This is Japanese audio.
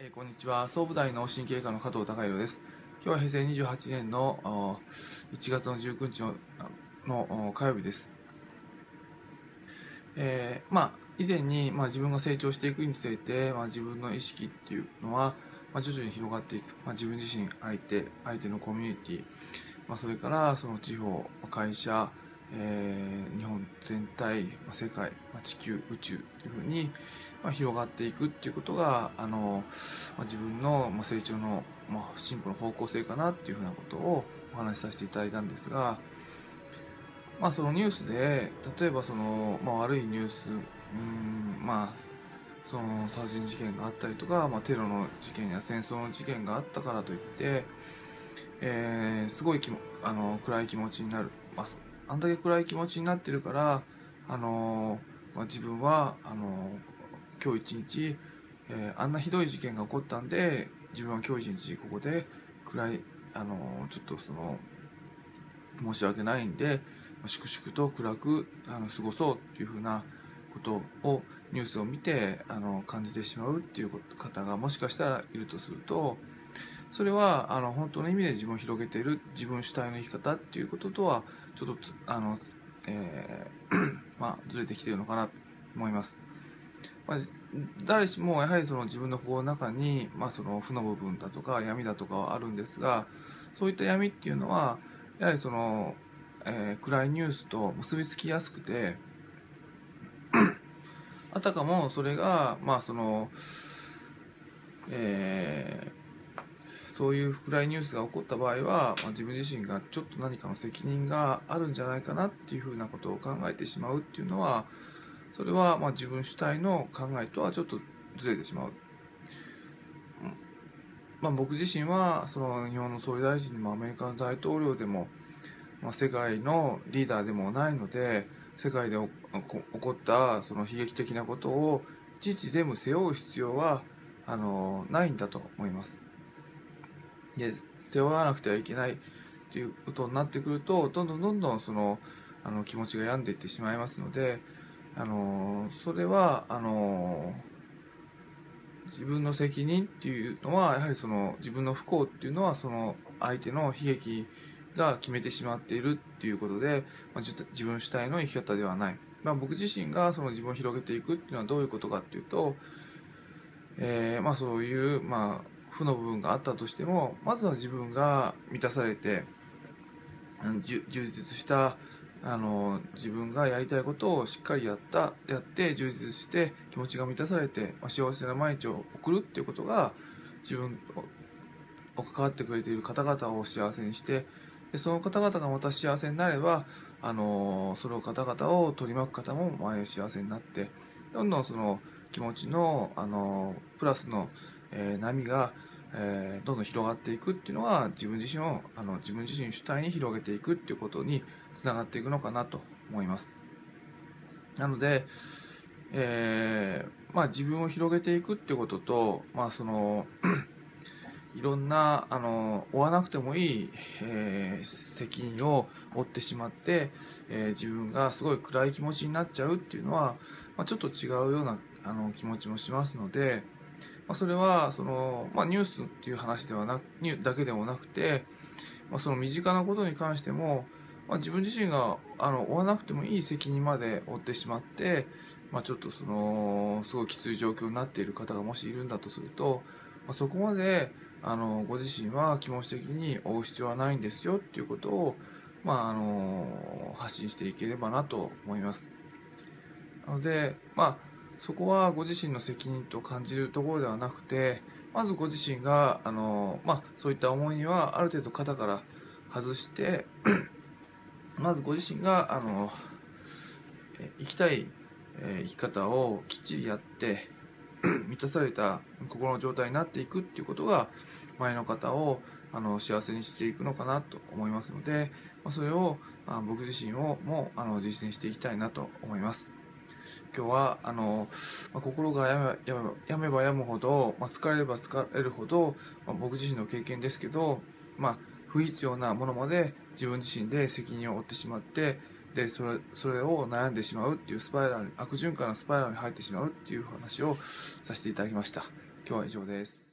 えー、こんにちは。総武大の神経科の加藤孝弘です。今日は平成28年の1月の19日のの火曜日です、えー、まあ以前に、まあ、自分が成長していくにつれて、まあ、自分の意識っていうのは、まあ、徐々に広がっていく、まあ、自分自身相手相手のコミュニティ、まあ、それからその地方会社えー、日本全体、まあ、世界、まあ、地球宇宙というふうに、まあ、広がっていくっていうことがあの、まあ、自分の、成長の、まあ、進歩の方向性かなっていうふうなことをお話しさせていただいたんですが、まあ、そのニュースで例えばその、まあ、悪いニュースうんまあその殺人事件があったりとか、まあ、テロの事件や戦争の事件があったからといって、えー、すごいきもあの暗い気持ちになる、まあ、あんだけ暗い気持ちになってるから、あのまあ、自分はあの今日一日、えー、あんなひどい事件が起こったんで自分は今日一日ここで暗いあのちょっとその申し訳ないんで粛々と暗くあの過ごそうっていうふうなことをニュースを見てあの感じてしまうっていう方がもしかしたらいるとするとそれはあの本当の意味で自分を広げている自分主体の生き方っていうこととはちょっとあの、えー、まあずれてきてるのかなと思います。まあ、誰しもやはりその自分の心の中に、まあ、その負の部分だとか闇だとかはあるんですがそういった闇っていうのはやはりその、えー、暗いニュースと結びつきやすくて あたかもそれがまあその、えーそういう暗いニュースが起こった場合は、まあ、自分自身がちょっと何かの責任があるんじゃないかなっていうふうなことを考えてしまうっていうのはそれはまあ自分主体の考えとはちょっとずれてしまう。まあ、僕自身はその日本の総理大臣でもアメリカの大統領でも、まあ、世界のリーダーでもないので世界で起こったその悲劇的なことをいちいち全部背負う必要はあのないんだと思います。で背負わなくてはいけないっていうことになってくるとどんどんどんどんそのあの気持ちが病んでいってしまいますのであのそれはあの自分の責任っていうのはやはりその自分の不幸っていうのはその相手の悲劇が決めてしまっているっていうことで、まあ、自分主体の生き方ではない、まあ、僕自身がその自分を広げていくっていうのはどういうことかっていうと、えー、まあそういう、まあ、負の部分があったとしてもまずは自分が満たされて充実したあの自分がやりたいことをしっかりやったやって充実して気持ちが満たされて、まあ、幸せな毎日を送るっていうことが自分を関わってくれている方々を幸せにしてでその方々がまた幸せになればあのその方々を取り巻く方も前幸せになってどんどんその気持ちのあのプラスの、えー、波がえー、どんどん広がっていくっていうのは自分自身をあの自分自身主体に広げていくっていうことにつながっていくのかなと思います。なので、えー、まあ自分を広げていくっていうことと、まあその いろんなあの負わなくてもいい、えー、責任を負ってしまって、え、自分がすごい暗い気持ちになっちゃうっていうのは、まあ、ちょっと違うようなあの気持ちもしますので、まあ、それはその、まあ、ニュースっていう話ではなくだけでもなくて、まあ、その身近なことに関しても、まあ、自分自身があの負わなくてもいい責任まで負ってしまって、まあ、ちょっとそのすごいきつい状況になっている方がもしいるんだとすると、まあ、そこまであのご自身は気持ち的に負う必要はないんですよっていうことを、まあ、あの発信していければなと思います。なので、まあそこはご自身の責任と感じるところではなくてまずご自身があの、まあ、そういった思いはある程度肩から外して まずご自身があの生きたい生き方をきっちりやって 満たされた心の状態になっていくっていうことが前の方をあの幸せにしていくのかなと思いますので、まあ、それをあ僕自身をもあの実践していきたいなと思います。今日はあの、まあ、心が病め病めば病むほど、まあ、疲れれば疲れるほど、まあ、僕自身の経験ですけど、まあ、不必要なものまで自分自身で責任を負ってしまってでそれそれを悩んでしまうっていうスパイラル悪循環のスパイラルに入ってしまうっていう話をさせていただきました。今日は以上です。